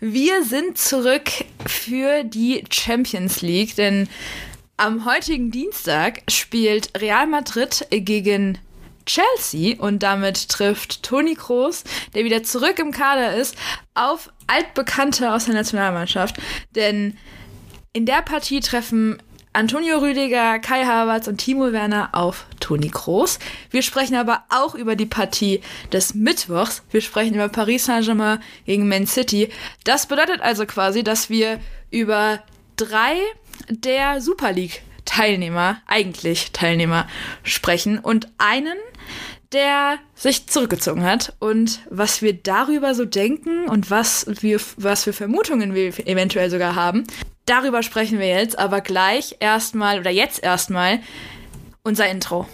Wir sind zurück für die Champions League, denn am heutigen Dienstag spielt Real Madrid gegen Chelsea und damit trifft Toni Kroos, der wieder zurück im Kader ist, auf Altbekannte aus der Nationalmannschaft. Denn in der Partie treffen Antonio Rüdiger, Kai Havertz und Timo Werner auf Toni Kroos. Wir sprechen aber auch über die Partie des Mittwochs. Wir sprechen über Paris Saint-Germain gegen Man City. Das bedeutet also quasi, dass wir über drei der Super League Teilnehmer, eigentlich Teilnehmer, sprechen und einen, der sich zurückgezogen hat und was wir darüber so denken und was wir, was für Vermutungen wir eventuell sogar haben. Darüber sprechen wir jetzt, aber gleich erstmal oder jetzt erstmal unser Intro.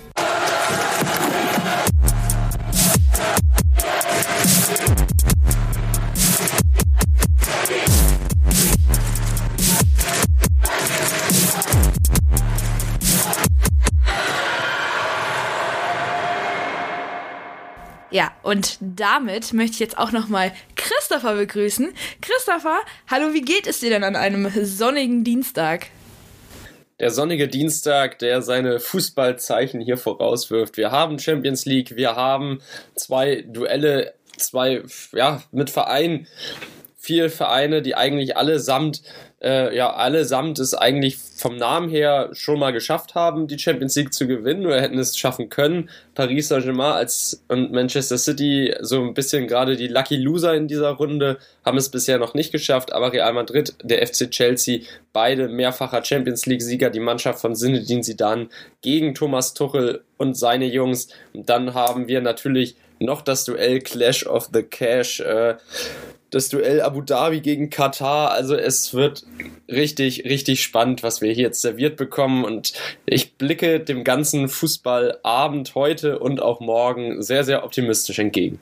Ja, und damit möchte ich jetzt auch nochmal Christopher begrüßen. Christopher, hallo, wie geht es dir denn an einem sonnigen Dienstag? Der sonnige Dienstag, der seine Fußballzeichen hier vorauswirft. Wir haben Champions League, wir haben zwei Duelle, zwei, ja, mit Vereinen, vier Vereine, die eigentlich allesamt äh, ja allesamt es eigentlich vom Namen her schon mal geschafft haben, die Champions League zu gewinnen oder hätten es schaffen können. Paris Saint-Germain als und Manchester City so ein bisschen gerade die Lucky Loser in dieser Runde haben es bisher noch nicht geschafft, aber Real Madrid, der FC Chelsea, beide mehrfacher Champions League Sieger, die Mannschaft von Zinedine Zidane gegen Thomas Tuchel und seine Jungs. Und dann haben wir natürlich noch das Duell Clash of the Cash. Äh, das Duell Abu Dhabi gegen Katar. Also es wird richtig, richtig spannend, was wir hier jetzt serviert bekommen. Und ich blicke dem ganzen Fußballabend heute und auch morgen sehr, sehr optimistisch entgegen.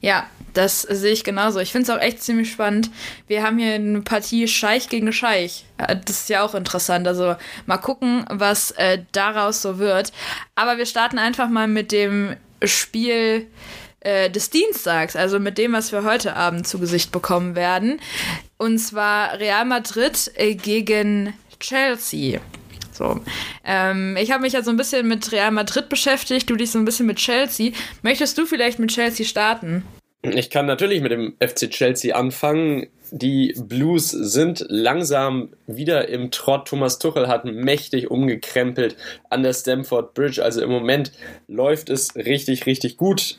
Ja, das sehe ich genauso. Ich finde es auch echt ziemlich spannend. Wir haben hier eine Partie Scheich gegen Scheich. Das ist ja auch interessant. Also mal gucken, was äh, daraus so wird. Aber wir starten einfach mal mit dem Spiel äh, des Dienstags, also mit dem, was wir heute Abend zu Gesicht bekommen werden. Und zwar Real Madrid äh, gegen Chelsea. So. Ähm, ich habe mich ja so ein bisschen mit Real Madrid beschäftigt, du dich so ein bisschen mit Chelsea. Möchtest du vielleicht mit Chelsea starten? Ich kann natürlich mit dem FC Chelsea anfangen. Die Blues sind langsam wieder im Trott. Thomas Tuchel hat mächtig umgekrempelt an der Stamford Bridge. Also im Moment läuft es richtig, richtig gut.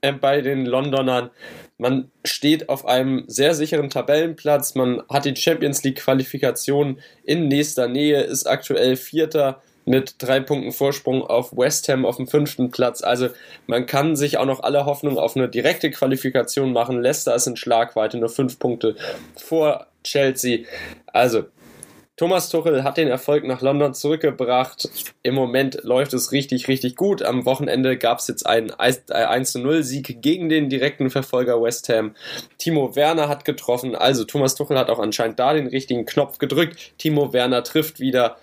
Äh, bei den Londonern. Man steht auf einem sehr sicheren Tabellenplatz. Man hat die Champions League Qualifikation in nächster Nähe, ist aktuell Vierter mit drei Punkten Vorsprung auf West Ham auf dem fünften Platz. Also man kann sich auch noch alle Hoffnung auf eine direkte Qualifikation machen. Leicester ist in Schlagweite nur fünf Punkte vor Chelsea. Also Thomas Tuchel hat den Erfolg nach London zurückgebracht. Im Moment läuft es richtig, richtig gut. Am Wochenende gab es jetzt einen 1-0-Sieg äh, gegen den direkten Verfolger West Ham. Timo Werner hat getroffen. Also Thomas Tuchel hat auch anscheinend da den richtigen Knopf gedrückt. Timo Werner trifft wieder.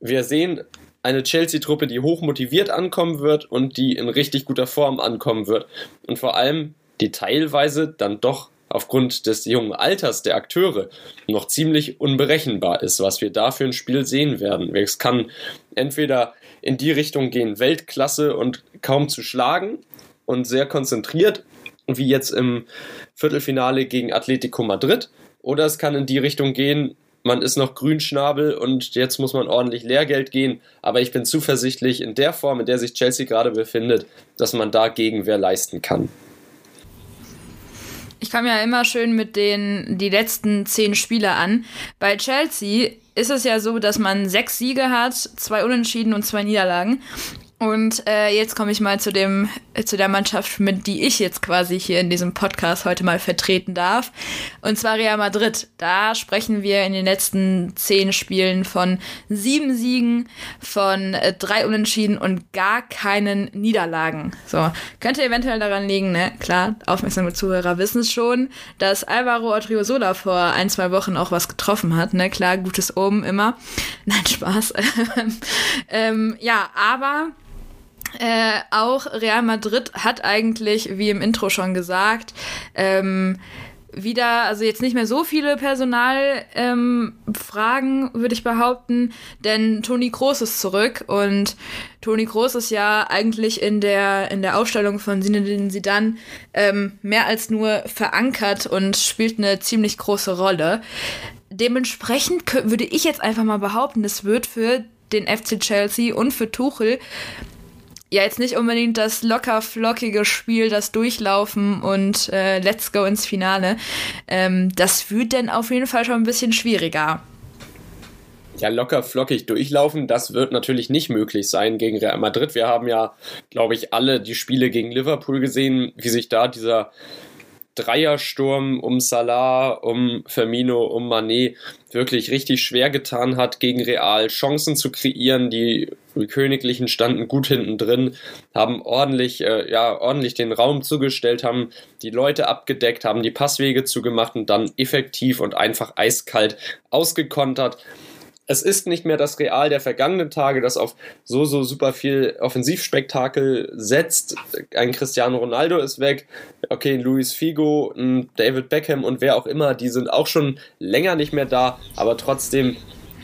Wir sehen eine Chelsea-Truppe, die hoch motiviert ankommen wird und die in richtig guter Form ankommen wird. Und vor allem die teilweise dann doch aufgrund des jungen Alters der Akteure noch ziemlich unberechenbar ist, was wir da für ein Spiel sehen werden. Es kann entweder in die Richtung gehen, Weltklasse und kaum zu schlagen und sehr konzentriert, wie jetzt im Viertelfinale gegen Atletico Madrid, oder es kann in die Richtung gehen, man ist noch Grünschnabel und jetzt muss man ordentlich Lehrgeld gehen. Aber ich bin zuversichtlich in der Form, in der sich Chelsea gerade befindet, dass man da Gegenwehr leisten kann. Ich komme ja immer schön mit den die letzten zehn Spiele an. Bei Chelsea ist es ja so, dass man sechs Siege hat, zwei Unentschieden und zwei Niederlagen. Und äh, jetzt komme ich mal zu dem äh, zu der Mannschaft, mit die ich jetzt quasi hier in diesem Podcast heute mal vertreten darf. Und zwar Real Madrid. Da sprechen wir in den letzten zehn Spielen von sieben Siegen, von äh, drei Unentschieden und gar keinen Niederlagen. So könnte eventuell daran liegen, ne? Klar, aufmerksame Zuhörer wissen es schon, dass Alvaro Odriozola vor ein zwei Wochen auch was getroffen hat. Ne, klar, gutes Oben immer. Nein, Spaß. ähm, ja, aber äh, auch Real Madrid hat eigentlich, wie im Intro schon gesagt, ähm, wieder, also jetzt nicht mehr so viele Personalfragen, ähm, würde ich behaupten, denn Toni Kroos ist zurück und Toni Kroos ist ja eigentlich in der, in der Aufstellung von Zinedine Zidane ähm, mehr als nur verankert und spielt eine ziemlich große Rolle. Dementsprechend würde ich jetzt einfach mal behaupten, es wird für den FC Chelsea und für Tuchel ja jetzt nicht unbedingt das locker flockige Spiel, das Durchlaufen und äh, Let's go ins Finale. Ähm, das wird dann auf jeden Fall schon ein bisschen schwieriger. Ja, locker flockig durchlaufen, das wird natürlich nicht möglich sein gegen Real Madrid. Wir haben ja, glaube ich, alle die Spiele gegen Liverpool gesehen, wie sich da dieser Dreiersturm um Salah, um Firmino, um Manet wirklich richtig schwer getan hat, gegen Real Chancen zu kreieren. Die Königlichen standen gut hinten drin, haben ordentlich, äh, ja, ordentlich den Raum zugestellt, haben die Leute abgedeckt, haben die Passwege zugemacht und dann effektiv und einfach eiskalt ausgekontert es ist nicht mehr das Real der vergangenen Tage, das auf so, so super viel Offensivspektakel setzt. Ein Cristiano Ronaldo ist weg. Okay, ein Luis Figo, ein David Beckham und wer auch immer, die sind auch schon länger nicht mehr da, aber trotzdem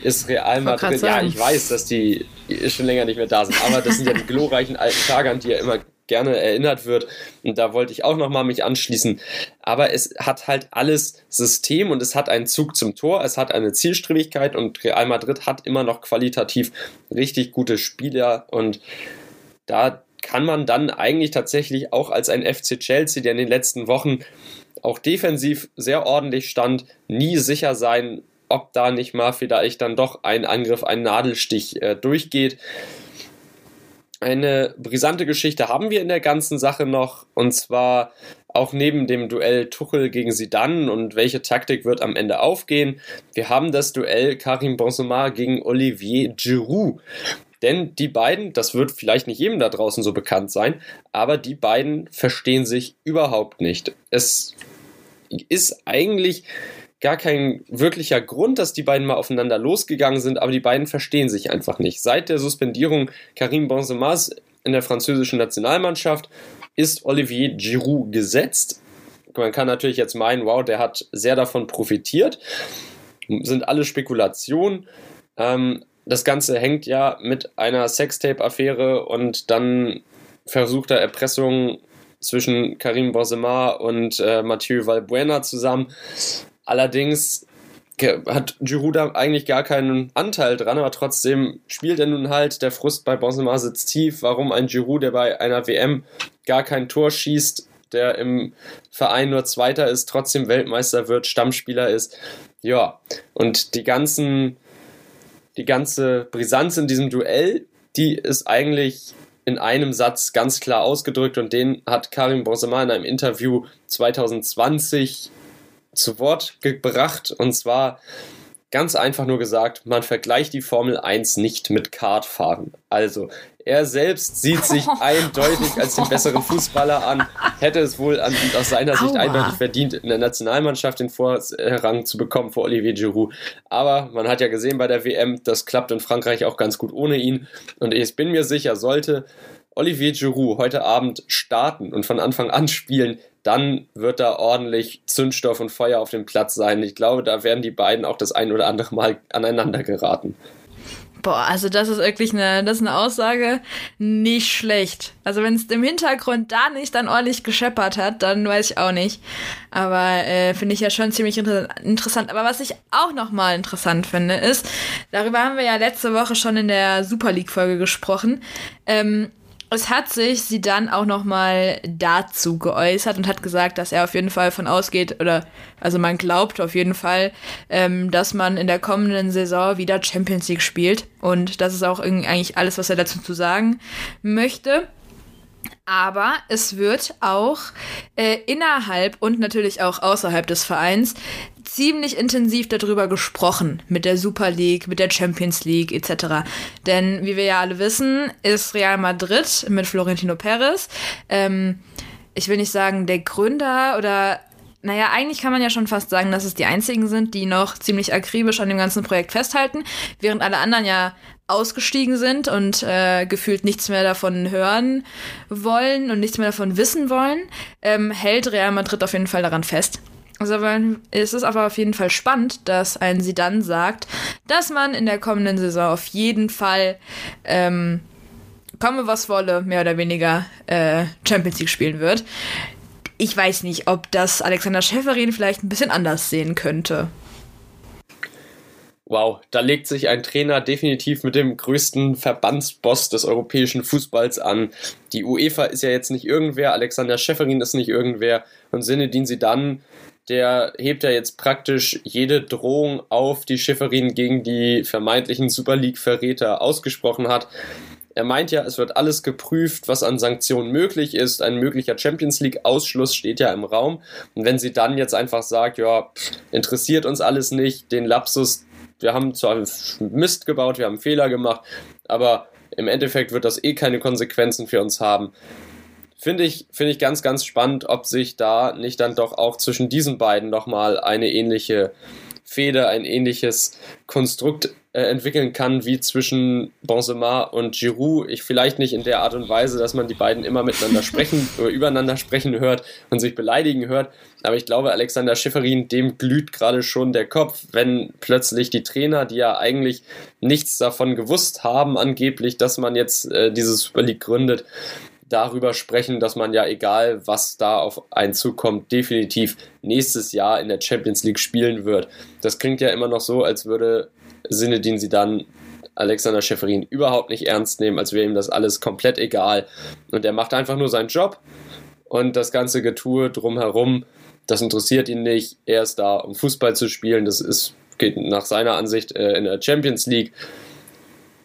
ist Real Madrid, ja, ich weiß, dass die schon länger nicht mehr da sind, aber das sind ja die glorreichen alten an die ja immer gerne erinnert wird. Und da wollte ich auch nochmal mich anschließen. Aber es hat halt alles System und es hat einen Zug zum Tor, es hat eine Zielstrebigkeit und Real Madrid hat immer noch qualitativ richtig gute Spieler und da kann man dann eigentlich tatsächlich auch als ein FC Chelsea, der in den letzten Wochen auch defensiv sehr ordentlich stand, nie sicher sein, ob da nicht mal vielleicht dann doch ein Angriff, ein Nadelstich äh, durchgeht. Eine brisante Geschichte haben wir in der ganzen Sache noch, und zwar auch neben dem Duell Tuchel gegen Sidan und welche Taktik wird am Ende aufgehen. Wir haben das Duell Karim Benzema gegen Olivier Giroud. Denn die beiden, das wird vielleicht nicht jedem da draußen so bekannt sein, aber die beiden verstehen sich überhaupt nicht. Es ist eigentlich gar kein wirklicher Grund, dass die beiden mal aufeinander losgegangen sind, aber die beiden verstehen sich einfach nicht. Seit der Suspendierung Karim Benzema's in der französischen Nationalmannschaft ist Olivier Giroud gesetzt. Man kann natürlich jetzt meinen, wow, der hat sehr davon profitiert. Sind alle Spekulationen. Ähm, das Ganze hängt ja mit einer Sextape-Affäre und dann versuchter Erpressung zwischen Karim Benzema und äh, Mathieu Valbuena zusammen. Allerdings hat Giroud da eigentlich gar keinen Anteil dran, aber trotzdem spielt er nun halt. Der Frust bei Benzema sitzt tief. Warum ein Giroud, der bei einer WM gar kein Tor schießt, der im Verein nur Zweiter ist, trotzdem Weltmeister wird, Stammspieler ist. Ja, und die ganzen, die ganze Brisanz in diesem Duell, die ist eigentlich in einem Satz ganz klar ausgedrückt und den hat Karim Benzema in einem Interview 2020 zu Wort gebracht und zwar ganz einfach nur gesagt, man vergleicht die Formel 1 nicht mit Kartfahren. Also, er selbst sieht sich eindeutig als den besseren Fußballer an, hätte es wohl an, aus seiner Sicht Aua. eindeutig verdient, in der Nationalmannschaft den Vorrang zu bekommen vor Olivier Giroud. Aber man hat ja gesehen bei der WM, das klappt in Frankreich auch ganz gut ohne ihn. Und ich bin mir sicher, sollte Olivier Giroud heute Abend starten und von Anfang an spielen, dann wird da ordentlich Zündstoff und Feuer auf dem Platz sein. Ich glaube, da werden die beiden auch das ein oder andere Mal aneinander geraten. Boah, also das ist wirklich eine, das ist eine Aussage nicht schlecht. Also wenn es im Hintergrund da nicht dann ordentlich gescheppert hat, dann weiß ich auch nicht. Aber äh, finde ich ja schon ziemlich inter interessant. Aber was ich auch nochmal interessant finde, ist, darüber haben wir ja letzte Woche schon in der Super League-Folge gesprochen. Ähm, es hat sich sie dann auch noch mal dazu geäußert und hat gesagt, dass er auf jeden Fall von ausgeht oder also man glaubt auf jeden Fall, ähm, dass man in der kommenden Saison wieder Champions League spielt und das ist auch eigentlich alles, was er dazu zu sagen möchte. Aber es wird auch äh, innerhalb und natürlich auch außerhalb des Vereins ziemlich intensiv darüber gesprochen, mit der Super League, mit der Champions League etc. Denn wie wir ja alle wissen, ist Real Madrid mit Florentino Perez, ähm, ich will nicht sagen der Gründer oder naja, eigentlich kann man ja schon fast sagen, dass es die einzigen sind, die noch ziemlich akribisch an dem ganzen Projekt festhalten, während alle anderen ja ausgestiegen sind und äh, gefühlt nichts mehr davon hören wollen und nichts mehr davon wissen wollen, ähm, hält Real Madrid auf jeden Fall daran fest. Also es ist aber auf jeden Fall spannend, dass ein Sidan sagt, dass man in der kommenden Saison auf jeden Fall ähm, komme was wolle, mehr oder weniger äh, Champions League spielen wird. Ich weiß nicht, ob das Alexander Schäferin vielleicht ein bisschen anders sehen könnte. Wow, da legt sich ein Trainer definitiv mit dem größten Verbandsboss des europäischen Fußballs an. Die UEFA ist ja jetzt nicht irgendwer, Alexander Schäferin ist nicht irgendwer und Sinedin dann, der hebt ja jetzt praktisch jede Drohung auf, die Schäferin gegen die vermeintlichen Super League-Verräter ausgesprochen hat. Er meint ja, es wird alles geprüft, was an Sanktionen möglich ist. Ein möglicher Champions League-Ausschluss steht ja im Raum. Und wenn sie dann jetzt einfach sagt, ja, interessiert uns alles nicht, den Lapsus, wir haben zwar Mist gebaut, wir haben Fehler gemacht, aber im Endeffekt wird das eh keine Konsequenzen für uns haben. Finde ich, finde ich ganz, ganz spannend, ob sich da nicht dann doch auch zwischen diesen beiden nochmal eine ähnliche Feder, ein ähnliches Konstrukt äh, entwickeln kann wie zwischen Benzema und Giroud. Ich vielleicht nicht in der Art und Weise, dass man die beiden immer miteinander sprechen oder übereinander sprechen hört und sich beleidigen hört. Aber ich glaube, Alexander Schifferin, dem glüht gerade schon der Kopf, wenn plötzlich die Trainer, die ja eigentlich nichts davon gewusst haben, angeblich, dass man jetzt äh, diese Super League gründet, darüber sprechen, dass man ja egal, was da auf einen zukommt, definitiv nächstes Jahr in der Champions League spielen wird. Das klingt ja immer noch so, als würde Sinedin sie dann Alexander Schäferin überhaupt nicht ernst nehmen, als wäre ihm das alles komplett egal. Und er macht einfach nur seinen Job und das ganze Getue drumherum, das interessiert ihn nicht. Er ist da, um Fußball zu spielen. Das ist, geht nach seiner Ansicht äh, in der Champions League.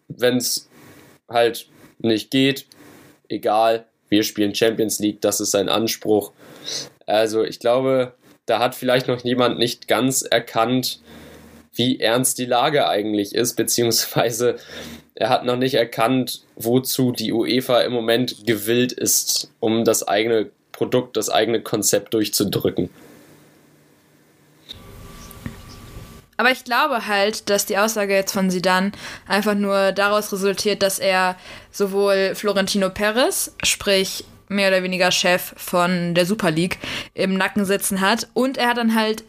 Wenn es halt nicht geht, egal, wir spielen Champions League, das ist sein Anspruch. Also ich glaube, da hat vielleicht noch jemand nicht ganz erkannt, wie ernst die Lage eigentlich ist, beziehungsweise er hat noch nicht erkannt, wozu die UEFA im Moment gewillt ist, um das eigene Produkt, das eigene Konzept durchzudrücken. Aber ich glaube halt, dass die Aussage jetzt von Sidan einfach nur daraus resultiert, dass er sowohl Florentino Perez, sprich mehr oder weniger Chef von der Super League, im Nacken sitzen hat und er hat dann halt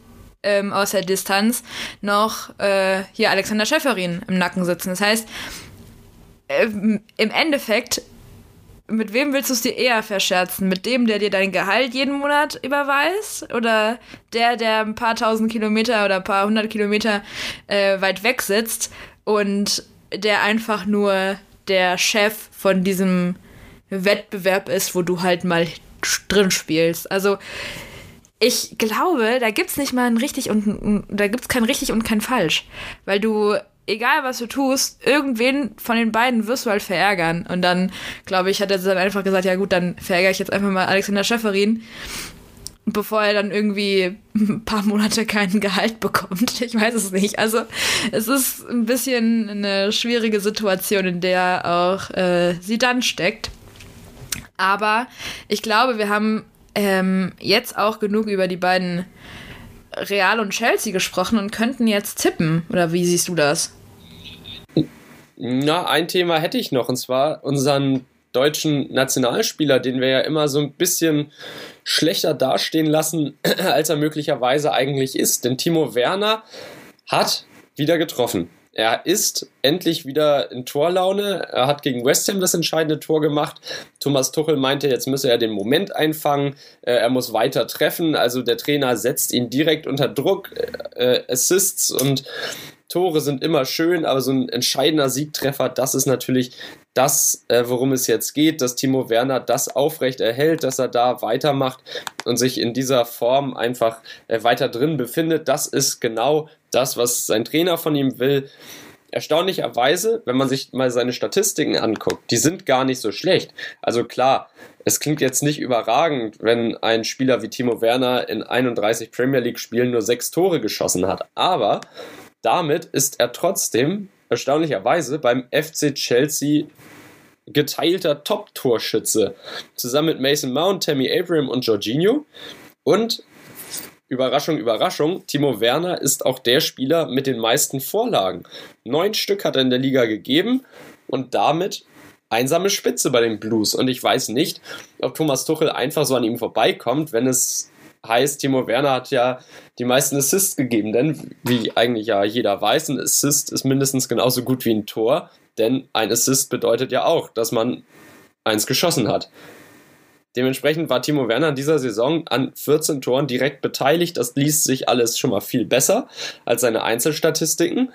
ähm, aus der Distanz noch äh, hier Alexander Schäferin im Nacken sitzen. Das heißt, äh, im Endeffekt, mit wem willst du es dir eher verscherzen? Mit dem, der dir dein Gehalt jeden Monat überweist? Oder der, der ein paar tausend Kilometer oder ein paar hundert Kilometer äh, weit weg sitzt und der einfach nur der Chef von diesem Wettbewerb ist, wo du halt mal drin spielst. Also ich glaube, da gibt's nicht mal ein richtig und da gibt's kein richtig und kein falsch, weil du egal was du tust, irgendwen von den beiden wirst du halt verärgern und dann glaube ich, hat er dann einfach gesagt, ja gut, dann verärgere ich jetzt einfach mal Alexander Schäferin, bevor er dann irgendwie ein paar Monate keinen Gehalt bekommt. Ich weiß es nicht. Also es ist ein bisschen eine schwierige Situation, in der auch äh, sie dann steckt. Aber ich glaube, wir haben ähm, jetzt auch genug über die beiden Real und Chelsea gesprochen und könnten jetzt tippen. Oder wie siehst du das? Na, ein Thema hätte ich noch, und zwar unseren deutschen Nationalspieler, den wir ja immer so ein bisschen schlechter dastehen lassen, als er möglicherweise eigentlich ist. Denn Timo Werner hat wieder getroffen. Er ist endlich wieder in Torlaune. Er hat gegen West Ham das entscheidende Tor gemacht. Thomas Tuchel meinte, jetzt müsse er den Moment einfangen. Äh, er muss weiter treffen. Also der Trainer setzt ihn direkt unter Druck. Äh, Assists und Tore sind immer schön, aber so ein entscheidender Siegtreffer, das ist natürlich das, äh, worum es jetzt geht, dass Timo Werner das aufrecht erhält, dass er da weitermacht und sich in dieser Form einfach äh, weiter drin befindet. Das ist genau das, was sein Trainer von ihm will. Erstaunlicherweise, wenn man sich mal seine Statistiken anguckt, die sind gar nicht so schlecht. Also klar, es klingt jetzt nicht überragend, wenn ein Spieler wie Timo Werner in 31 Premier League Spielen nur sechs Tore geschossen hat. Aber damit ist er trotzdem erstaunlicherweise beim FC Chelsea geteilter Top-Torschütze. Zusammen mit Mason Mount, Tammy Abraham und Jorginho. Und Überraschung, Überraschung, Timo Werner ist auch der Spieler mit den meisten Vorlagen. Neun Stück hat er in der Liga gegeben und damit einsame Spitze bei den Blues. Und ich weiß nicht, ob Thomas Tuchel einfach so an ihm vorbeikommt, wenn es heißt, Timo Werner hat ja die meisten Assists gegeben, denn wie eigentlich ja jeder weiß, ein Assist ist mindestens genauso gut wie ein Tor, denn ein Assist bedeutet ja auch, dass man eins geschossen hat. Dementsprechend war Timo Werner in dieser Saison an 14 Toren direkt beteiligt. Das liest sich alles schon mal viel besser als seine Einzelstatistiken.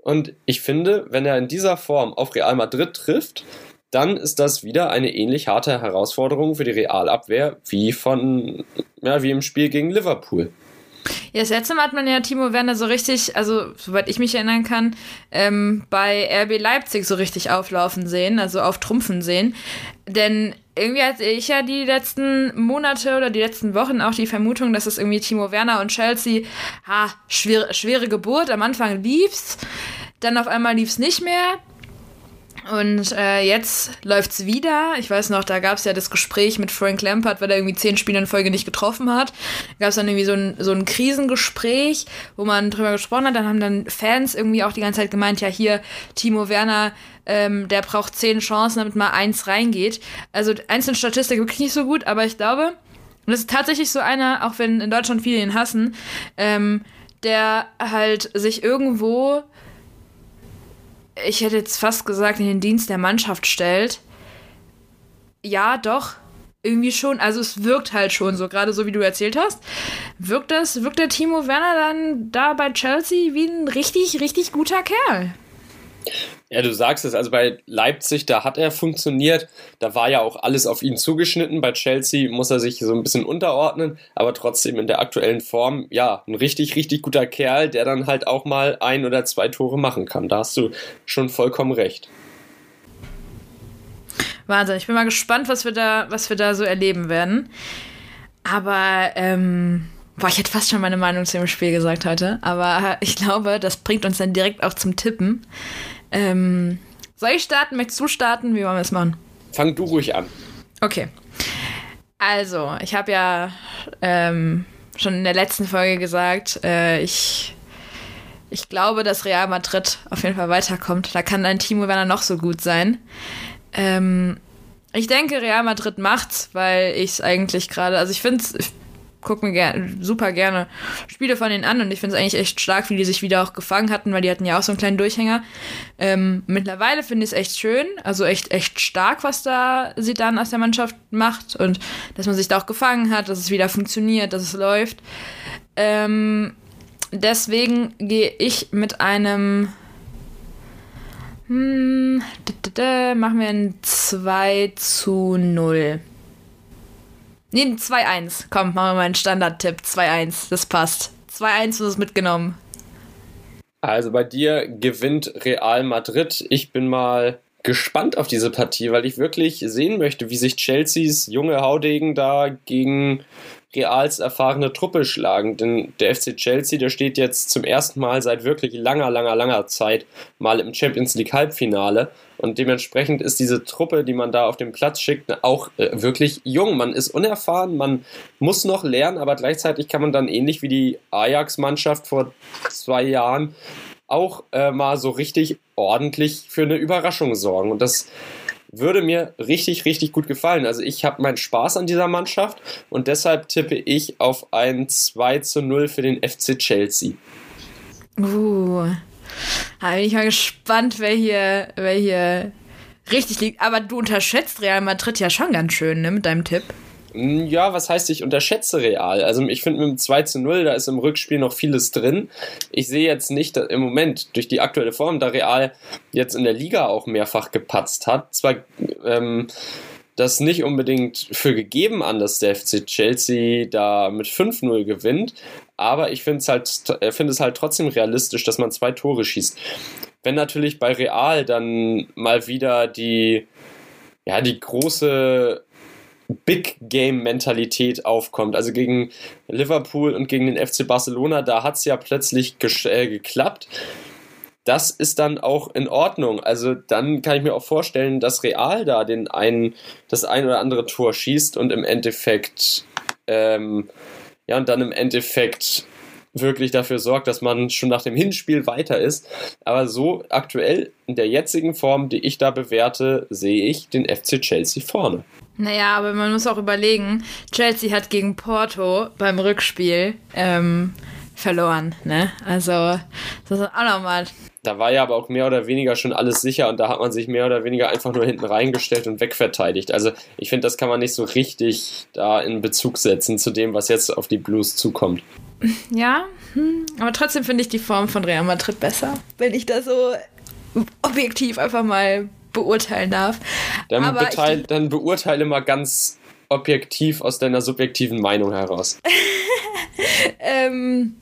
Und ich finde, wenn er in dieser Form auf Real Madrid trifft, dann ist das wieder eine ähnlich harte Herausforderung für die Realabwehr wie von ja, wie im Spiel gegen Liverpool. Ja, das letzte Mal hat man ja Timo Werner so richtig, also soweit ich mich erinnern kann, ähm, bei RB Leipzig so richtig auflaufen sehen, also auftrumpfen sehen. Denn irgendwie hatte ich ja die letzten Monate oder die letzten Wochen auch die Vermutung, dass es irgendwie Timo Werner und Chelsea, ha, schwere, schwere Geburt. Am Anfang lief's, dann auf einmal lief's nicht mehr. Und äh, jetzt läuft's wieder. Ich weiß noch, da gab's ja das Gespräch mit Frank Lampard, weil er irgendwie zehn Spiele in Folge nicht getroffen hat. Da gab's dann irgendwie so ein, so ein Krisengespräch, wo man drüber gesprochen hat. Dann haben dann Fans irgendwie auch die ganze Zeit gemeint, ja hier, Timo Werner, ähm, der braucht zehn Chancen, damit mal eins reingeht. Also einzelne Statistik wirklich nicht so gut, aber ich glaube, und das ist tatsächlich so einer, auch wenn in Deutschland viele ihn hassen, ähm, der halt sich irgendwo ich hätte jetzt fast gesagt, in den Dienst der Mannschaft stellt. Ja, doch. Irgendwie schon. Also es wirkt halt schon so, gerade so wie du erzählt hast. Wirkt das, wirkt der Timo Werner dann da bei Chelsea wie ein richtig, richtig guter Kerl. Ja, du sagst es, also bei Leipzig, da hat er funktioniert. Da war ja auch alles auf ihn zugeschnitten. Bei Chelsea muss er sich so ein bisschen unterordnen, aber trotzdem in der aktuellen Form, ja, ein richtig, richtig guter Kerl, der dann halt auch mal ein oder zwei Tore machen kann. Da hast du schon vollkommen recht. Wahnsinn, ich bin mal gespannt, was wir da, was wir da so erleben werden. Aber, ähm, Boah, ich hätte fast schon meine Meinung zu dem Spiel gesagt heute, aber ich glaube, das bringt uns dann direkt auch zum Tippen. Ähm, soll ich starten? Möchtest du starten? Wie wollen wir es machen? Fang du ruhig an. Okay. Also, ich habe ja ähm, schon in der letzten Folge gesagt, äh, ich, ich glaube, dass Real Madrid auf jeden Fall weiterkommt. Da kann ein Timo Werner noch so gut sein. Ähm, ich denke, Real Madrid macht's, weil ich es eigentlich gerade, also ich finde es gucke mir ger super gerne Spiele von denen an und ich finde es eigentlich echt stark, wie die sich wieder auch gefangen hatten, weil die hatten ja auch so einen kleinen Durchhänger. Ähm, mittlerweile finde ich es echt schön, also echt, echt stark, was da sie dann aus der Mannschaft macht und dass man sich da auch gefangen hat, dass es wieder funktioniert, dass es läuft. Ähm, deswegen gehe ich mit einem hm, machen wir ein 2 zu 0. Nee, 2-1. Komm, machen wir mal einen Standardtipp. 2-1. Das passt. 2-1 wird es mitgenommen. Also bei dir gewinnt Real Madrid. Ich bin mal gespannt auf diese Partie, weil ich wirklich sehen möchte, wie sich Chelseas junge Haudegen da gegen Reals erfahrene Truppe schlagen. Denn der FC Chelsea, der steht jetzt zum ersten Mal seit wirklich langer, langer, langer Zeit mal im Champions League Halbfinale. Und dementsprechend ist diese Truppe, die man da auf den Platz schickt, auch äh, wirklich jung. Man ist unerfahren, man muss noch lernen, aber gleichzeitig kann man dann ähnlich wie die Ajax-Mannschaft vor zwei Jahren auch äh, mal so richtig ordentlich für eine Überraschung sorgen. Und das würde mir richtig, richtig gut gefallen. Also ich habe meinen Spaß an dieser Mannschaft und deshalb tippe ich auf ein 2 zu 0 für den FC Chelsea. Uh, da bin ich mal gespannt, wer hier, wer hier richtig liegt. Aber du unterschätzt Real Madrid ja schon ganz schön, ne, mit deinem Tipp. Hm, ja, was heißt, ich unterschätze Real? Also ich finde mit dem 2 zu 0, da ist im Rückspiel noch vieles drin. Ich sehe jetzt nicht im Moment durch die aktuelle Form, da Real jetzt in der Liga auch mehrfach gepatzt hat, zwar ähm, das nicht unbedingt für gegeben an, dass der FC Chelsea da mit 5-0 gewinnt, aber ich finde es halt, äh, find es halt trotzdem realistisch, dass man zwei Tore schießt. Wenn natürlich bei Real dann mal wieder die, ja, die große Big Game Mentalität aufkommt. Also gegen Liverpool und gegen den FC Barcelona, da hat es ja plötzlich äh, geklappt. Das ist dann auch in Ordnung. Also dann kann ich mir auch vorstellen, dass Real da den einen, das ein oder andere Tor schießt und im Endeffekt, ähm, ja, und dann im Endeffekt wirklich dafür sorgt, dass man schon nach dem Hinspiel weiter ist. Aber so aktuell in der jetzigen Form, die ich da bewerte, sehe ich den FC Chelsea vorne. Naja, aber man muss auch überlegen, Chelsea hat gegen Porto beim Rückspiel ähm, verloren, ne? Also, das ist auch nochmal. Da war ja aber auch mehr oder weniger schon alles sicher und da hat man sich mehr oder weniger einfach nur hinten reingestellt und wegverteidigt. Also, ich finde, das kann man nicht so richtig da in Bezug setzen zu dem, was jetzt auf die Blues zukommt. Ja, hm, aber trotzdem finde ich die Form von Real Madrid besser, wenn ich das so objektiv einfach mal beurteilen darf. Dann, beteil, dann beurteile mal ganz objektiv aus deiner subjektiven Meinung heraus. ähm,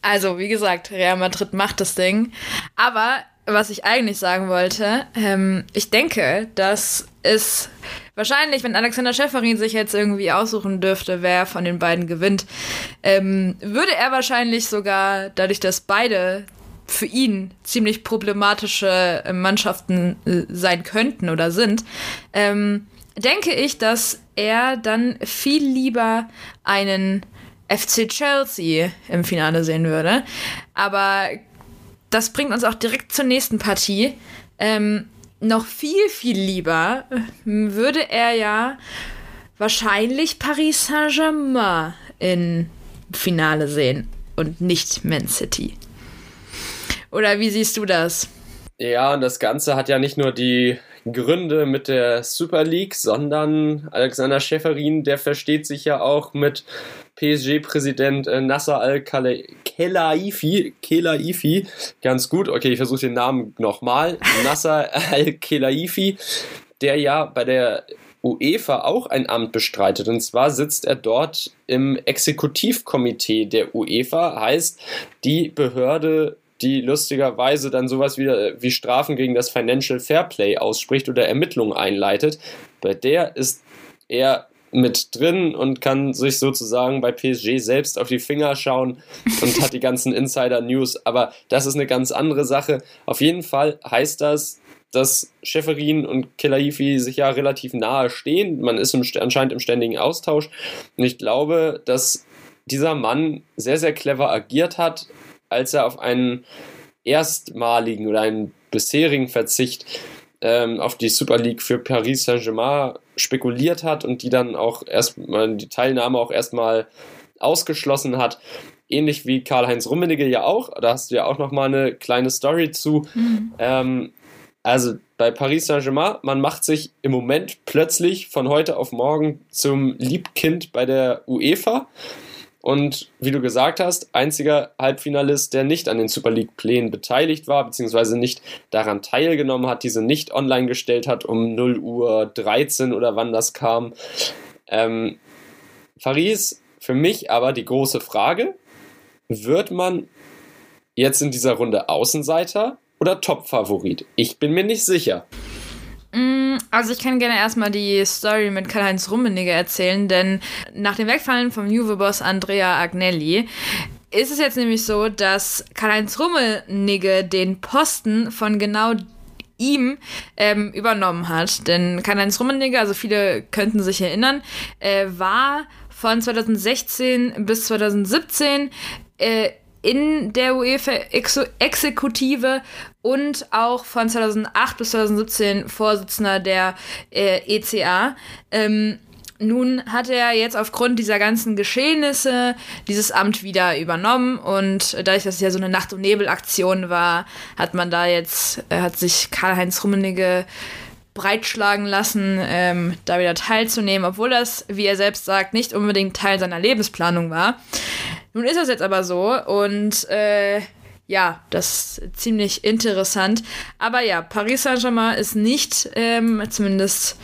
also, wie gesagt, Real Madrid macht das Ding. Aber was ich eigentlich sagen wollte, ähm, ich denke, dass es wahrscheinlich, wenn Alexander Schäferin sich jetzt irgendwie aussuchen dürfte, wer von den beiden gewinnt, ähm, würde er wahrscheinlich sogar, dadurch, dass beide für ihn ziemlich problematische äh, Mannschaften äh, sein könnten oder sind, ähm, denke ich, dass er dann viel lieber einen FC Chelsea im Finale sehen würde. Aber das bringt uns auch direkt zur nächsten Partie. Ähm, noch viel, viel lieber würde er ja wahrscheinlich Paris Saint-Germain im Finale sehen und nicht Man City. Oder wie siehst du das? Ja, und das Ganze hat ja nicht nur die Gründe mit der Super League, sondern Alexander Schäferin, der versteht sich ja auch mit PSG-Präsident äh, Nasser al-Khelaifi Khelaifi, ganz gut. Okay, ich versuche den Namen nochmal. Nasser al-Khelaifi, der ja bei der UEFA auch ein Amt bestreitet. Und zwar sitzt er dort im Exekutivkomitee der UEFA, heißt die Behörde die lustigerweise dann sowas wieder wie Strafen gegen das Financial Fairplay ausspricht oder Ermittlungen einleitet. Bei der ist er mit drin und kann sich sozusagen bei PSG selbst auf die Finger schauen und hat die ganzen Insider-News. Aber das ist eine ganz andere Sache. Auf jeden Fall heißt das, dass Schäferin und Kelaifi sich ja relativ nahe stehen. Man ist im, anscheinend im ständigen Austausch. Und ich glaube, dass dieser Mann sehr, sehr clever agiert hat, als er auf einen erstmaligen oder einen bisherigen Verzicht ähm, auf die Super League für Paris Saint-Germain spekuliert hat und die dann auch erstmal die Teilnahme auch erstmal ausgeschlossen hat. Ähnlich wie Karl-Heinz Rummenigge ja auch. Da hast du ja auch nochmal eine kleine Story zu. Mhm. Ähm, also bei Paris Saint-Germain, man macht sich im Moment plötzlich von heute auf morgen zum Liebkind bei der UEFA. Und wie du gesagt hast, einziger Halbfinalist, der nicht an den Super League-Plänen beteiligt war, beziehungsweise nicht daran teilgenommen hat, diese nicht online gestellt hat um 0 Uhr 13 oder wann das kam. Ähm, Faris, für mich aber die große Frage, wird man jetzt in dieser Runde Außenseiter oder Top-Favorit? Ich bin mir nicht sicher. Mm, also ich kann gerne erstmal die Story mit Karl-Heinz Rummenigge erzählen, denn nach dem Wegfallen vom Juve-Boss Andrea Agnelli ist es jetzt nämlich so, dass Karl-Heinz Rummenigge den Posten von genau ihm ähm, übernommen hat. Denn Karl-Heinz Rummenigge, also viele könnten sich erinnern, äh, war von 2016 bis 2017 äh, in der UEFA-Exekutive und auch von 2008 bis 2017 Vorsitzender der äh, ECA. Ähm, nun hat er jetzt aufgrund dieser ganzen Geschehnisse dieses Amt wieder übernommen und dadurch, dass es ja so eine Nacht- und Nebel-Aktion war, hat man da jetzt, äh, hat sich Karl-Heinz Rummenigge breitschlagen lassen, ähm, da wieder teilzunehmen, obwohl das, wie er selbst sagt, nicht unbedingt Teil seiner Lebensplanung war. Nun ist das jetzt aber so und äh, ja, das ist ziemlich interessant. Aber ja, Paris Saint-Germain ist nicht, ähm, zumindest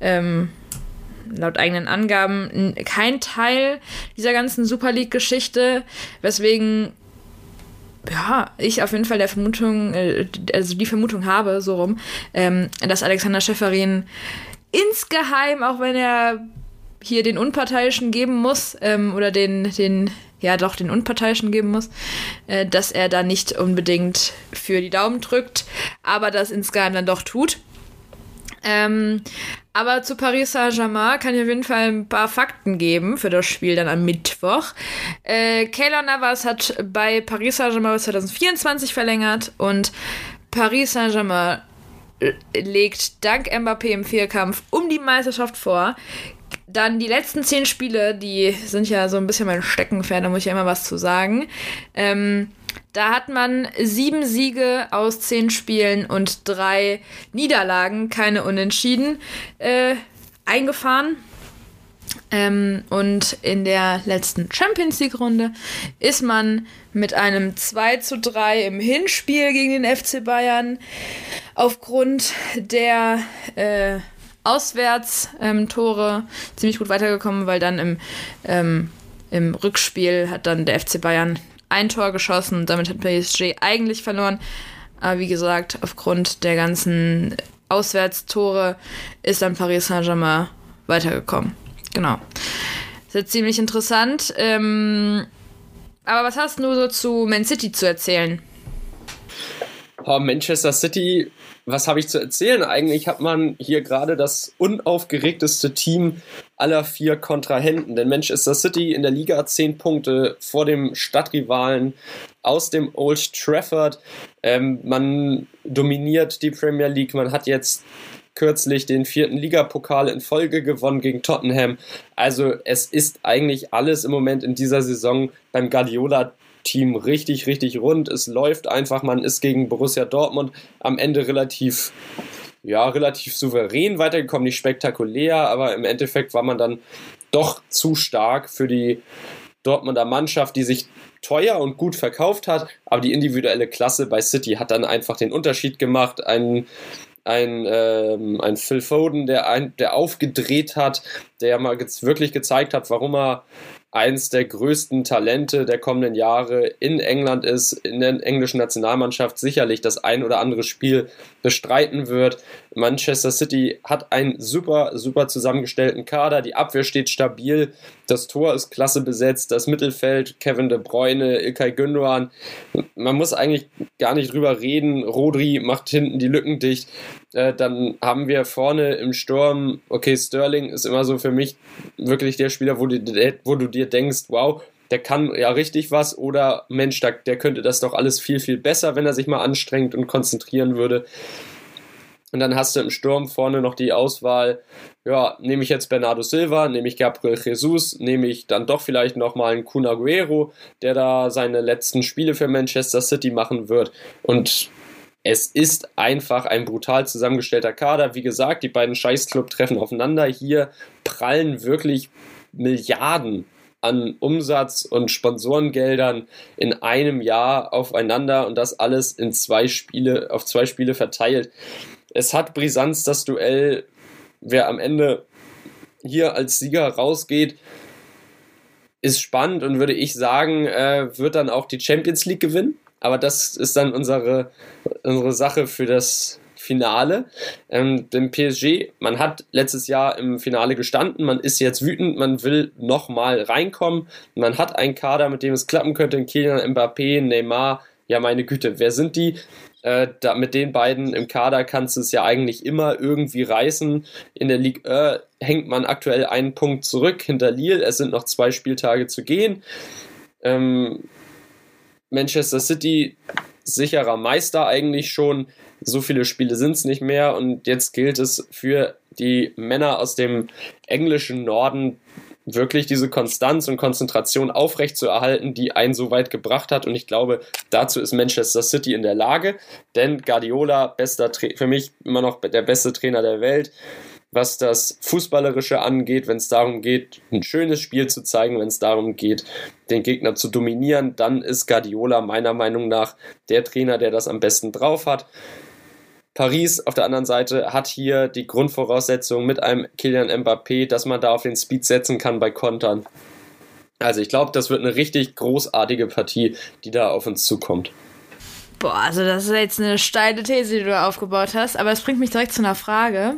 ähm, laut eigenen Angaben, kein Teil dieser ganzen Super League-Geschichte, weswegen ja, ich auf jeden Fall der Vermutung, äh, also die Vermutung habe, so rum, ähm, dass Alexander Schäferin insgeheim, auch wenn er hier den Unparteiischen geben muss, ähm, oder den, den, ja doch, den Unparteiischen geben muss, äh, dass er da nicht unbedingt für die Daumen drückt, aber das insgeheim dann doch tut. Ähm, aber zu Paris Saint-Germain kann ich auf jeden Fall ein paar Fakten geben für das Spiel dann am Mittwoch. Äh, Keylor Navas hat bei Paris Saint-Germain 2024 verlängert und Paris Saint-Germain äh, legt dank Mbappé im Vierkampf um die Meisterschaft vor. Dann die letzten zehn Spiele, die sind ja so ein bisschen mein Steckenpferd, da muss ich ja immer was zu sagen. Ähm, da hat man sieben Siege aus zehn Spielen und drei Niederlagen, keine Unentschieden, äh, eingefahren. Ähm, und in der letzten Champions League-Runde ist man mit einem 2 zu 3 im Hinspiel gegen den FC Bayern aufgrund der äh, Auswärtstore ähm, ziemlich gut weitergekommen, weil dann im, ähm, im Rückspiel hat dann der FC Bayern ein Tor geschossen und damit hat PSG eigentlich verloren. Aber wie gesagt, aufgrund der ganzen Auswärtstore ist dann Paris Saint-Germain weitergekommen. Genau. Das ist jetzt ziemlich interessant. Ähm, aber was hast du so zu Man City zu erzählen? Oh, Manchester City was habe ich zu erzählen? Eigentlich hat man hier gerade das unaufgeregteste Team aller vier Kontrahenten. Denn Manchester City in der Liga zehn Punkte vor dem Stadtrivalen aus dem Old Trafford. Ähm, man dominiert die Premier League. Man hat jetzt kürzlich den vierten Ligapokal in Folge gewonnen gegen Tottenham. Also es ist eigentlich alles im Moment in dieser Saison beim Guardiola Team richtig, richtig rund. Es läuft einfach. Man ist gegen Borussia Dortmund am Ende relativ, ja, relativ souverän weitergekommen. Nicht spektakulär, aber im Endeffekt war man dann doch zu stark für die Dortmunder Mannschaft, die sich teuer und gut verkauft hat, aber die individuelle Klasse bei City hat dann einfach den Unterschied gemacht. Ein, ein, ähm, ein Phil Foden, der, ein, der aufgedreht hat, der mal wirklich gezeigt hat, warum er eins der größten Talente der kommenden Jahre in England ist, in der englischen Nationalmannschaft sicherlich das ein oder andere Spiel bestreiten wird. Manchester City hat einen super, super zusammengestellten Kader. Die Abwehr steht stabil. Das Tor ist klasse besetzt. Das Mittelfeld, Kevin De Bruyne, Ilkay Gündogan. Man muss eigentlich gar nicht drüber reden. Rodri macht hinten die Lücken dicht. Äh, dann haben wir vorne im Sturm, okay, Sterling ist immer so für mich wirklich der Spieler, wo du, wo du dir denkst, wow, der kann ja richtig was oder Mensch, der, der könnte das doch alles viel, viel besser, wenn er sich mal anstrengt und konzentrieren würde. Und dann hast du im Sturm vorne noch die Auswahl, ja, nehme ich jetzt Bernardo Silva, nehme ich Gabriel Jesus, nehme ich dann doch vielleicht nochmal einen Kun Aguero, der da seine letzten Spiele für Manchester City machen wird. Und es ist einfach ein brutal zusammengestellter Kader. Wie gesagt, die beiden Scheißclub treffen aufeinander. Hier prallen wirklich Milliarden an Umsatz und Sponsorengeldern in einem Jahr aufeinander und das alles in zwei Spiele, auf zwei Spiele verteilt. Es hat Brisanz, das Duell, wer am Ende hier als Sieger rausgeht, ist spannend und würde ich sagen, äh, wird dann auch die Champions League gewinnen. Aber das ist dann unsere, unsere Sache für das Finale. Ähm, denn PSG, man hat letztes Jahr im Finale gestanden, man ist jetzt wütend, man will nochmal reinkommen. Man hat einen Kader, mit dem es klappen könnte. Kylian Mbappé, Neymar, ja meine Güte, wer sind die? Äh, da, mit den beiden im Kader kannst du es ja eigentlich immer irgendwie reißen. In der Ligue äh, hängt man aktuell einen Punkt zurück hinter Lille. Es sind noch zwei Spieltage zu gehen. Ähm, Manchester City sicherer Meister eigentlich schon. So viele Spiele sind es nicht mehr und jetzt gilt es für die Männer aus dem englischen Norden wirklich diese Konstanz und Konzentration aufrechtzuerhalten, die einen so weit gebracht hat. Und ich glaube, dazu ist Manchester City in der Lage, denn Guardiola, bester für mich immer noch der beste Trainer der Welt, was das Fußballerische angeht, wenn es darum geht, ein schönes Spiel zu zeigen, wenn es darum geht, den Gegner zu dominieren, dann ist Guardiola meiner Meinung nach der Trainer, der das am besten drauf hat. Paris auf der anderen Seite hat hier die Grundvoraussetzung mit einem Kilian Mbappé, dass man da auf den Speed setzen kann bei Kontern. Also ich glaube, das wird eine richtig großartige Partie, die da auf uns zukommt. Boah, also das ist jetzt eine steile These, die du aufgebaut hast, aber es bringt mich direkt zu einer Frage.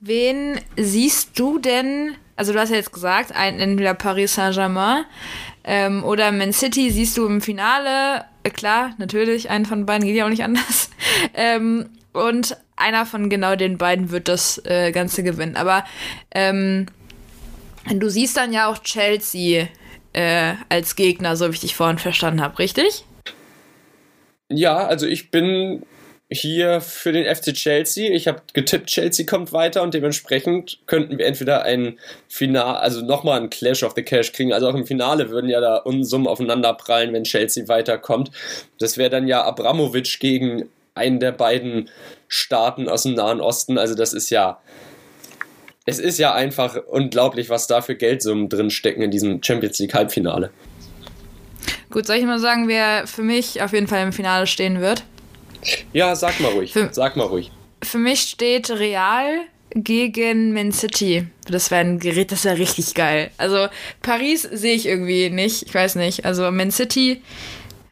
Wen siehst du denn, also du hast ja jetzt gesagt, ein, entweder Paris Saint-Germain ähm, oder Man City siehst du im Finale, äh, klar, natürlich, einen von beiden geht ja auch nicht anders. Ähm, und einer von genau den beiden wird das äh, Ganze gewinnen. Aber ähm, du siehst dann ja auch Chelsea äh, als Gegner, so wie ich dich vorhin verstanden habe, richtig? Ja, also ich bin hier für den FC Chelsea. Ich habe getippt, Chelsea kommt weiter und dementsprechend könnten wir entweder ein Finale, also nochmal ein Clash of the Cash kriegen. Also auch im Finale würden ja da Unsummen aufeinander prallen, wenn Chelsea weiterkommt. Das wäre dann ja Abramovic gegen einen der beiden Staaten aus dem Nahen Osten. Also das ist ja, es ist ja einfach unglaublich, was da für Geldsummen drin stecken in diesem Champions League Halbfinale. Gut, soll ich mal sagen, wer für mich auf jeden Fall im Finale stehen wird? Ja, sag mal ruhig. Für, sag mal ruhig. Für mich steht Real gegen Man City. Das wäre ein Gerät, das wäre richtig geil. Also Paris sehe ich irgendwie nicht. Ich weiß nicht. Also Man City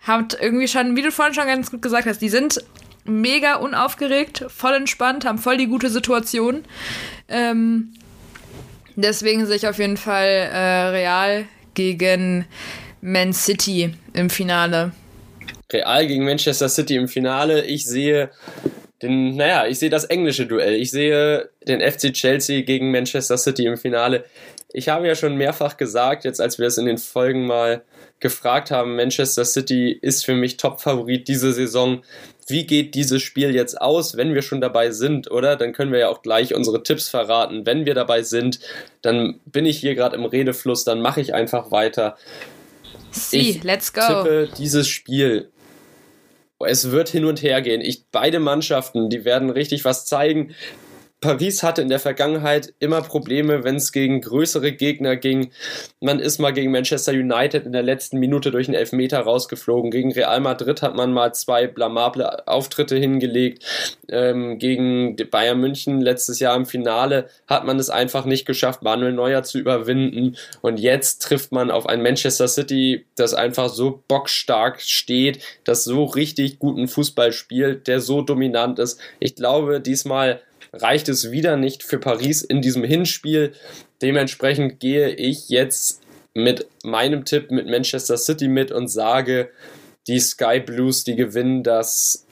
hat irgendwie schon, wie du vorhin schon ganz gut gesagt hast, die sind mega unaufgeregt, voll entspannt, haben voll die gute Situation. Ähm, deswegen sehe ich auf jeden Fall äh, Real gegen Man City im Finale. Real gegen Manchester City im Finale. Ich sehe den, naja, ich sehe das englische Duell. Ich sehe den FC Chelsea gegen Manchester City im Finale. Ich habe ja schon mehrfach gesagt, jetzt als wir es in den Folgen mal gefragt haben, Manchester City ist für mich Top-Favorit diese Saison. Wie geht dieses Spiel jetzt aus, wenn wir schon dabei sind, oder? Dann können wir ja auch gleich unsere Tipps verraten. Wenn wir dabei sind, dann bin ich hier gerade im Redefluss, dann mache ich einfach weiter. Sie, ich let's go. tippe dieses Spiel es wird hin und her gehen. Ich, beide Mannschaften, die werden richtig was zeigen. Paris hatte in der Vergangenheit immer Probleme, wenn es gegen größere Gegner ging. Man ist mal gegen Manchester United in der letzten Minute durch einen Elfmeter rausgeflogen. Gegen Real Madrid hat man mal zwei blamable Auftritte hingelegt. Ähm, gegen Bayern München letztes Jahr im Finale hat man es einfach nicht geschafft, Manuel Neuer zu überwinden. Und jetzt trifft man auf ein Manchester City, das einfach so bockstark steht, das so richtig guten Fußball spielt, der so dominant ist. Ich glaube, diesmal reicht es wieder nicht für Paris in diesem Hinspiel. Dementsprechend gehe ich jetzt mit meinem Tipp mit Manchester City mit und sage, die Sky Blues, die gewinnen das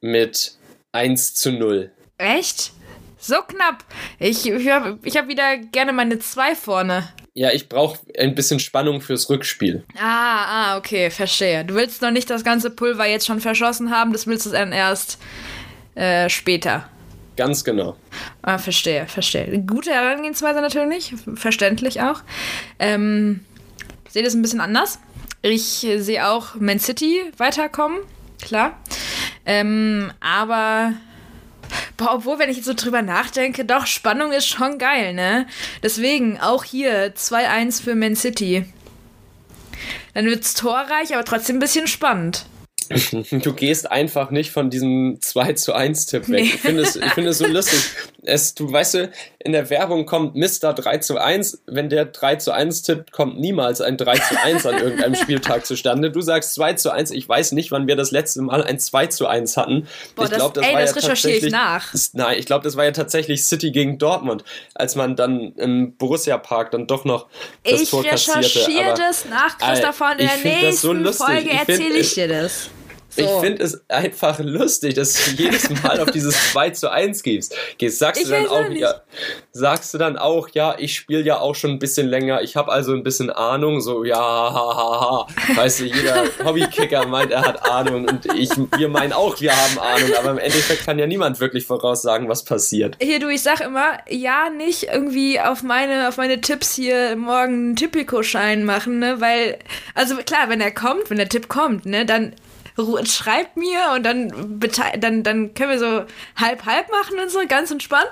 mit 1 zu 0. Echt? So knapp. Ich, ich habe ich hab wieder gerne meine 2 vorne. Ja, ich brauche ein bisschen Spannung fürs Rückspiel. Ah, ah, okay, verstehe. Du willst noch nicht das ganze Pulver jetzt schon verschossen haben, das willst du dann erst äh, später. Ganz genau. Ah, verstehe, verstehe. Gute Herangehensweise natürlich, verständlich auch. Ähm, sehe das ein bisschen anders. Ich sehe auch Man City weiterkommen, klar. Ähm, aber Boah, obwohl, wenn ich jetzt so drüber nachdenke, doch, Spannung ist schon geil, ne? Deswegen auch hier 2-1 für Man City. Dann wird's torreich, aber trotzdem ein bisschen spannend. Du gehst einfach nicht von diesem 2 zu 1 Tipp weg. Nee. Ich finde es, ich finde es so lustig. Es, du weißt du, in der Werbung kommt Mr. 3 zu 1. Wenn der 3 zu 1 tippt, kommt niemals ein 3 zu 1 an irgendeinem Spieltag zustande. Du sagst 2 zu 1. Ich weiß nicht, wann wir das letzte Mal ein 2 zu 1 hatten. Boah, ich glaube, das, das, ey, war das ja recherchiere ich nach. Nein, ich glaube, das war ja tatsächlich City gegen Dortmund, als man dann im Borussia Park dann doch noch das ich Tor kassierte. Ich recherchiere das nach, Christopher, in der nächsten so Folge erzähle ich dir das. So. Ich finde es einfach lustig, dass du jedes Mal auf dieses 2 zu 1 gehst. Gehst, sagst ich du dann auch, ja, sagst du dann auch, ja, ich spiele ja auch schon ein bisschen länger, ich habe also ein bisschen Ahnung, so, ja, ha, ha, ha. Weißt du, jeder Hobbykicker meint, er hat Ahnung und ich, wir meinen auch, wir haben Ahnung, aber im Endeffekt kann ja niemand wirklich voraussagen, was passiert. Hier, du, ich sag immer, ja, nicht irgendwie auf meine, auf meine Tipps hier morgen einen Typico-Schein machen, ne, weil, also klar, wenn er kommt, wenn der Tipp kommt, ne, dann schreibt mir und dann, dann, dann können wir so halb-halb machen und so, ganz entspannt.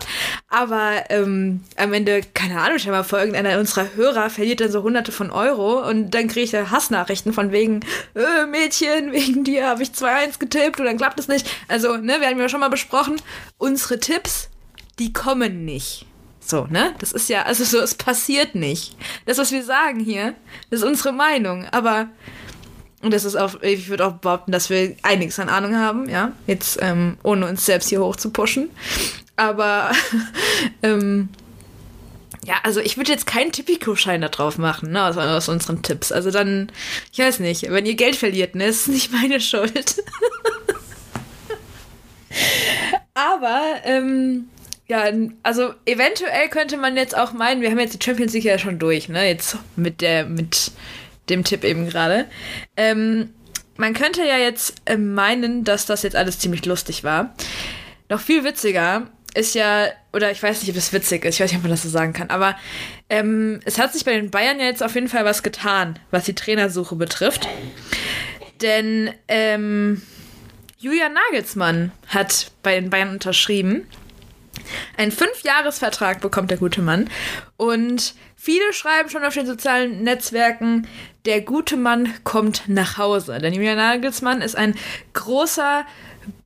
Aber ähm, am Ende, keine Ahnung, stell mal vor, irgendeiner unserer Hörer verliert dann so hunderte von Euro und dann kriege ich da Hassnachrichten von wegen, äh, Mädchen, wegen dir habe ich 2-1 getippt und dann klappt es nicht. Also, ne, wir haben ja schon mal besprochen, unsere Tipps, die kommen nicht. So, ne? Das ist ja, also so, es passiert nicht. Das, was wir sagen hier, das ist unsere Meinung. Aber und das ist auch, ich würde auch behaupten, dass wir einiges an Ahnung haben, ja. Jetzt ähm, ohne uns selbst hier hoch zu pushen. Aber ähm, ja, also ich würde jetzt keinen Tipico-Schein da drauf machen, ne, aus, aus, unseren Tipps. Also dann, ich weiß nicht, wenn ihr Geld verliert, ne, ist nicht meine Schuld. Aber, ähm, ja, also eventuell könnte man jetzt auch meinen, wir haben jetzt die Champions League ja schon durch, ne? Jetzt mit der, mit dem Tipp eben gerade. Ähm, man könnte ja jetzt äh, meinen, dass das jetzt alles ziemlich lustig war. Noch viel witziger ist ja, oder ich weiß nicht, ob es witzig ist, ich weiß nicht, ob man das so sagen kann, aber ähm, es hat sich bei den Bayern ja jetzt auf jeden Fall was getan, was die Trainersuche betrifft. Denn ähm, Julian Nagelsmann hat bei den Bayern unterschrieben. Ein Fünfjahresvertrag bekommt der gute Mann. Und viele schreiben schon auf den sozialen Netzwerken, der gute Mann kommt nach Hause. Denn Julian Nagelsmann ist ein großer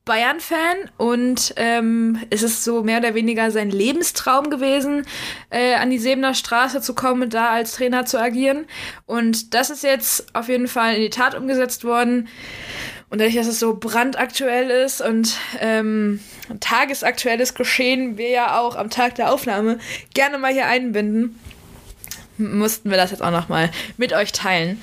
Bayern-Fan und ähm, es ist so mehr oder weniger sein Lebenstraum gewesen, äh, an die Sebener Straße zu kommen und da als Trainer zu agieren. Und das ist jetzt auf jeden Fall in die Tat umgesetzt worden. Und dadurch, dass es so brandaktuell ist und ähm, tagesaktuelles Geschehen wir ja auch am Tag der Aufnahme gerne mal hier einbinden, mussten wir das jetzt auch noch mal mit euch teilen.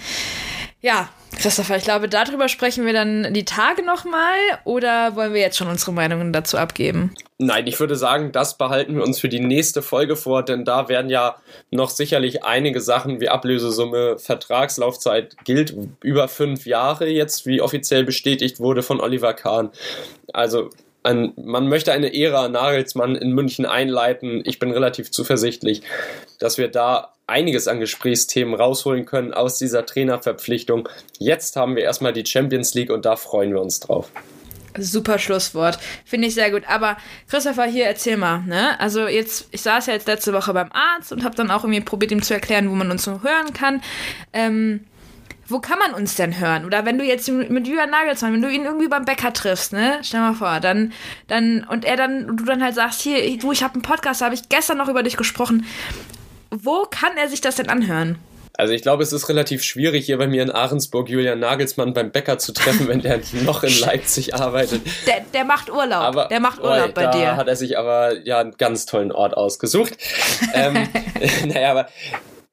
Ja, Christopher, ich glaube, darüber sprechen wir dann die Tage nochmal oder wollen wir jetzt schon unsere Meinungen dazu abgeben? Nein, ich würde sagen, das behalten wir uns für die nächste Folge vor, denn da werden ja noch sicherlich einige Sachen wie Ablösesumme, Vertragslaufzeit gilt über fünf Jahre jetzt, wie offiziell bestätigt wurde von Oliver Kahn. Also ein, man möchte eine Ära Nagelsmann in München einleiten. Ich bin relativ zuversichtlich, dass wir da einiges an Gesprächsthemen rausholen können aus dieser Trainerverpflichtung. Jetzt haben wir erstmal die Champions League und da freuen wir uns drauf. Super Schlusswort. Finde ich sehr gut. Aber Christopher, hier erzähl mal, ne? Also jetzt, ich saß ja jetzt letzte Woche beim Arzt und habe dann auch irgendwie probiert, ihm zu erklären, wo man uns so hören kann. Ähm, wo kann man uns denn hören? Oder wenn du jetzt mit Julian Nagelsmann, wenn du ihn irgendwie beim Bäcker triffst, ne? Stell mal vor, dann, dann, und er dann, du dann halt sagst, hier, du, ich habe einen Podcast, da habe ich gestern noch über dich gesprochen. Wo kann er sich das denn anhören? Also ich glaube, es ist relativ schwierig, hier bei mir in Ahrensburg Julian Nagelsmann beim Bäcker zu treffen, wenn der noch in Leipzig arbeitet. Der, der macht Urlaub. Aber, der macht Urlaub oh, bei da dir. Da hat er sich aber ja einen ganz tollen Ort ausgesucht. ähm, naja, aber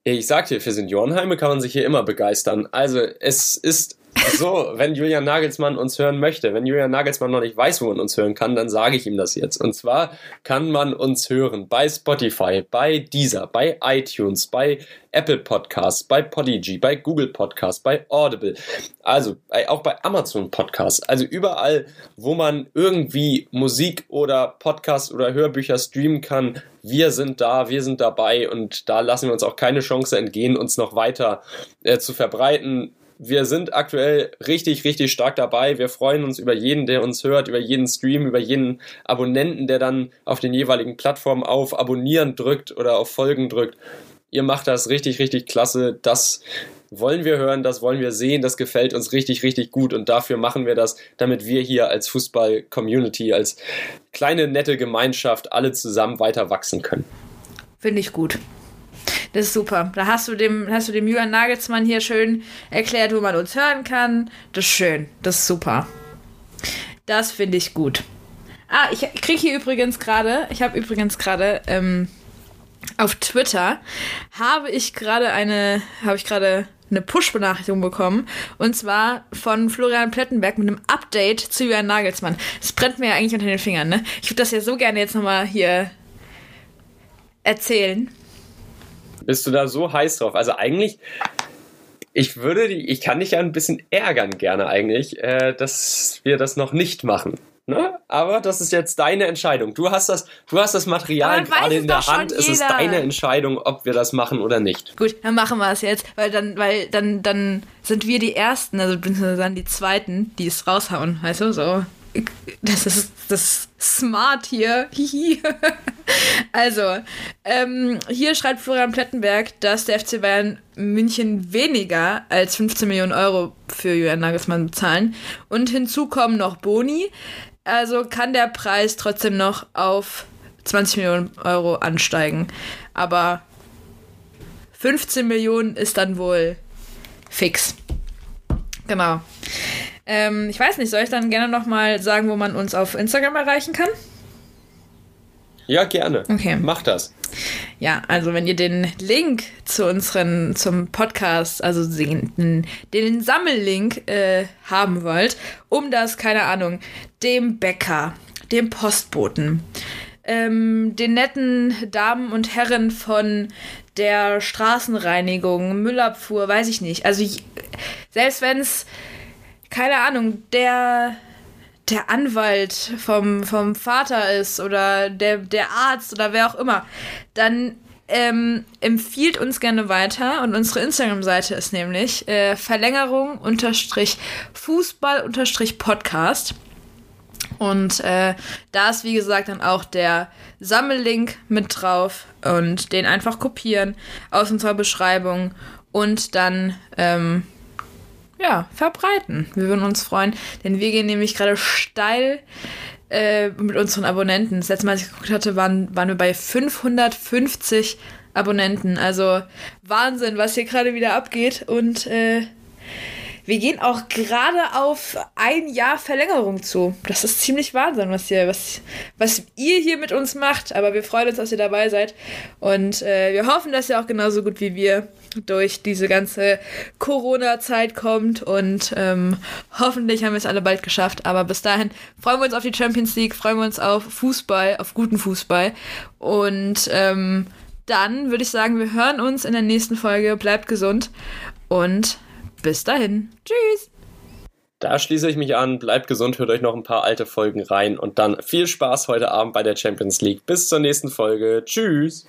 ich sag dir, für Seniorenheime kann man sich hier immer begeistern. Also es ist so, wenn Julian Nagelsmann uns hören möchte, wenn Julian Nagelsmann noch nicht weiß, wo man uns hören kann, dann sage ich ihm das jetzt. Und zwar kann man uns hören bei Spotify, bei Deezer, bei iTunes, bei Apple Podcasts, bei Podigy, bei Google Podcasts, bei Audible, also auch bei Amazon Podcasts, also überall, wo man irgendwie Musik oder Podcasts oder Hörbücher streamen kann. Wir sind da, wir sind dabei und da lassen wir uns auch keine Chance entgehen, uns noch weiter äh, zu verbreiten wir sind aktuell richtig, richtig stark dabei. Wir freuen uns über jeden, der uns hört, über jeden Stream, über jeden Abonnenten, der dann auf den jeweiligen Plattformen auf Abonnieren drückt oder auf Folgen drückt. Ihr macht das richtig, richtig klasse. Das wollen wir hören, das wollen wir sehen, das gefällt uns richtig, richtig gut und dafür machen wir das, damit wir hier als Fußball-Community, als kleine, nette Gemeinschaft alle zusammen weiter wachsen können. Finde ich gut. Das ist super. Da hast du dem, hast du dem Julian Nagelsmann hier schön erklärt, wo man uns hören kann. Das ist schön. Das ist super. Das finde ich gut. Ah, ich kriege hier übrigens gerade, ich habe übrigens gerade ähm, auf Twitter habe ich gerade eine, habe ich gerade eine Push-Benachrichtigung bekommen. Und zwar von Florian Plettenberg mit einem Update zu Julian Nagelsmann. Das brennt mir ja eigentlich unter den Fingern, ne? Ich würde das ja so gerne jetzt nochmal hier erzählen. Bist du da so heiß drauf? Also eigentlich, ich würde, die, ich kann dich ja ein bisschen ärgern gerne eigentlich, äh, dass wir das noch nicht machen. Ne? Aber das ist jetzt deine Entscheidung. Du hast das, du hast das Material gerade in der Hand. Es ist deine Entscheidung, ob wir das machen oder nicht. Gut, dann machen wir es jetzt, weil dann, weil dann, dann sind wir die Ersten, also dann die Zweiten, die es raushauen, weißt du, so das ist das smart hier. also, ähm, hier schreibt Florian Plettenberg, dass der FC Bayern München weniger als 15 Millionen Euro für Julian Nagelsmann bezahlen. Und hinzu kommen noch Boni. Also kann der Preis trotzdem noch auf 20 Millionen Euro ansteigen. Aber 15 Millionen ist dann wohl fix. Genau. Ähm, ich weiß nicht, soll ich dann gerne nochmal sagen, wo man uns auf Instagram erreichen kann? Ja, gerne. Okay. Mach das. Ja, also wenn ihr den Link zu unseren, zum Podcast, also den, den Sammellink äh, haben wollt, um das, keine Ahnung, dem Bäcker, dem Postboten, ähm, den netten Damen und Herren von der Straßenreinigung, Müllabfuhr, weiß ich nicht. Also selbst wenn es, keine Ahnung, der der Anwalt vom, vom Vater ist oder der, der Arzt oder wer auch immer, dann ähm, empfiehlt uns gerne weiter und unsere Instagram-Seite ist nämlich äh, Verlängerung unterstrich Fußball unterstrich Podcast. Und äh, da ist, wie gesagt, dann auch der Sammellink mit drauf und den einfach kopieren aus unserer Beschreibung und dann ähm, ja, verbreiten. Wir würden uns freuen, denn wir gehen nämlich gerade steil äh, mit unseren Abonnenten. Das letzte Mal, als ich geguckt hatte, waren, waren wir bei 550 Abonnenten. Also Wahnsinn, was hier gerade wieder abgeht. Und äh, wir gehen auch gerade auf ein Jahr Verlängerung zu. Das ist ziemlich Wahnsinn, was ihr, was, was ihr hier mit uns macht. Aber wir freuen uns, dass ihr dabei seid. Und äh, wir hoffen, dass ihr auch genauso gut wie wir durch diese ganze Corona-Zeit kommt. Und ähm, hoffentlich haben wir es alle bald geschafft. Aber bis dahin freuen wir uns auf die Champions League, freuen wir uns auf Fußball, auf guten Fußball. Und ähm, dann würde ich sagen, wir hören uns in der nächsten Folge. Bleibt gesund und bis dahin. Tschüss. Da schließe ich mich an. Bleibt gesund, hört euch noch ein paar alte Folgen rein und dann viel Spaß heute Abend bei der Champions League. Bis zur nächsten Folge. Tschüss.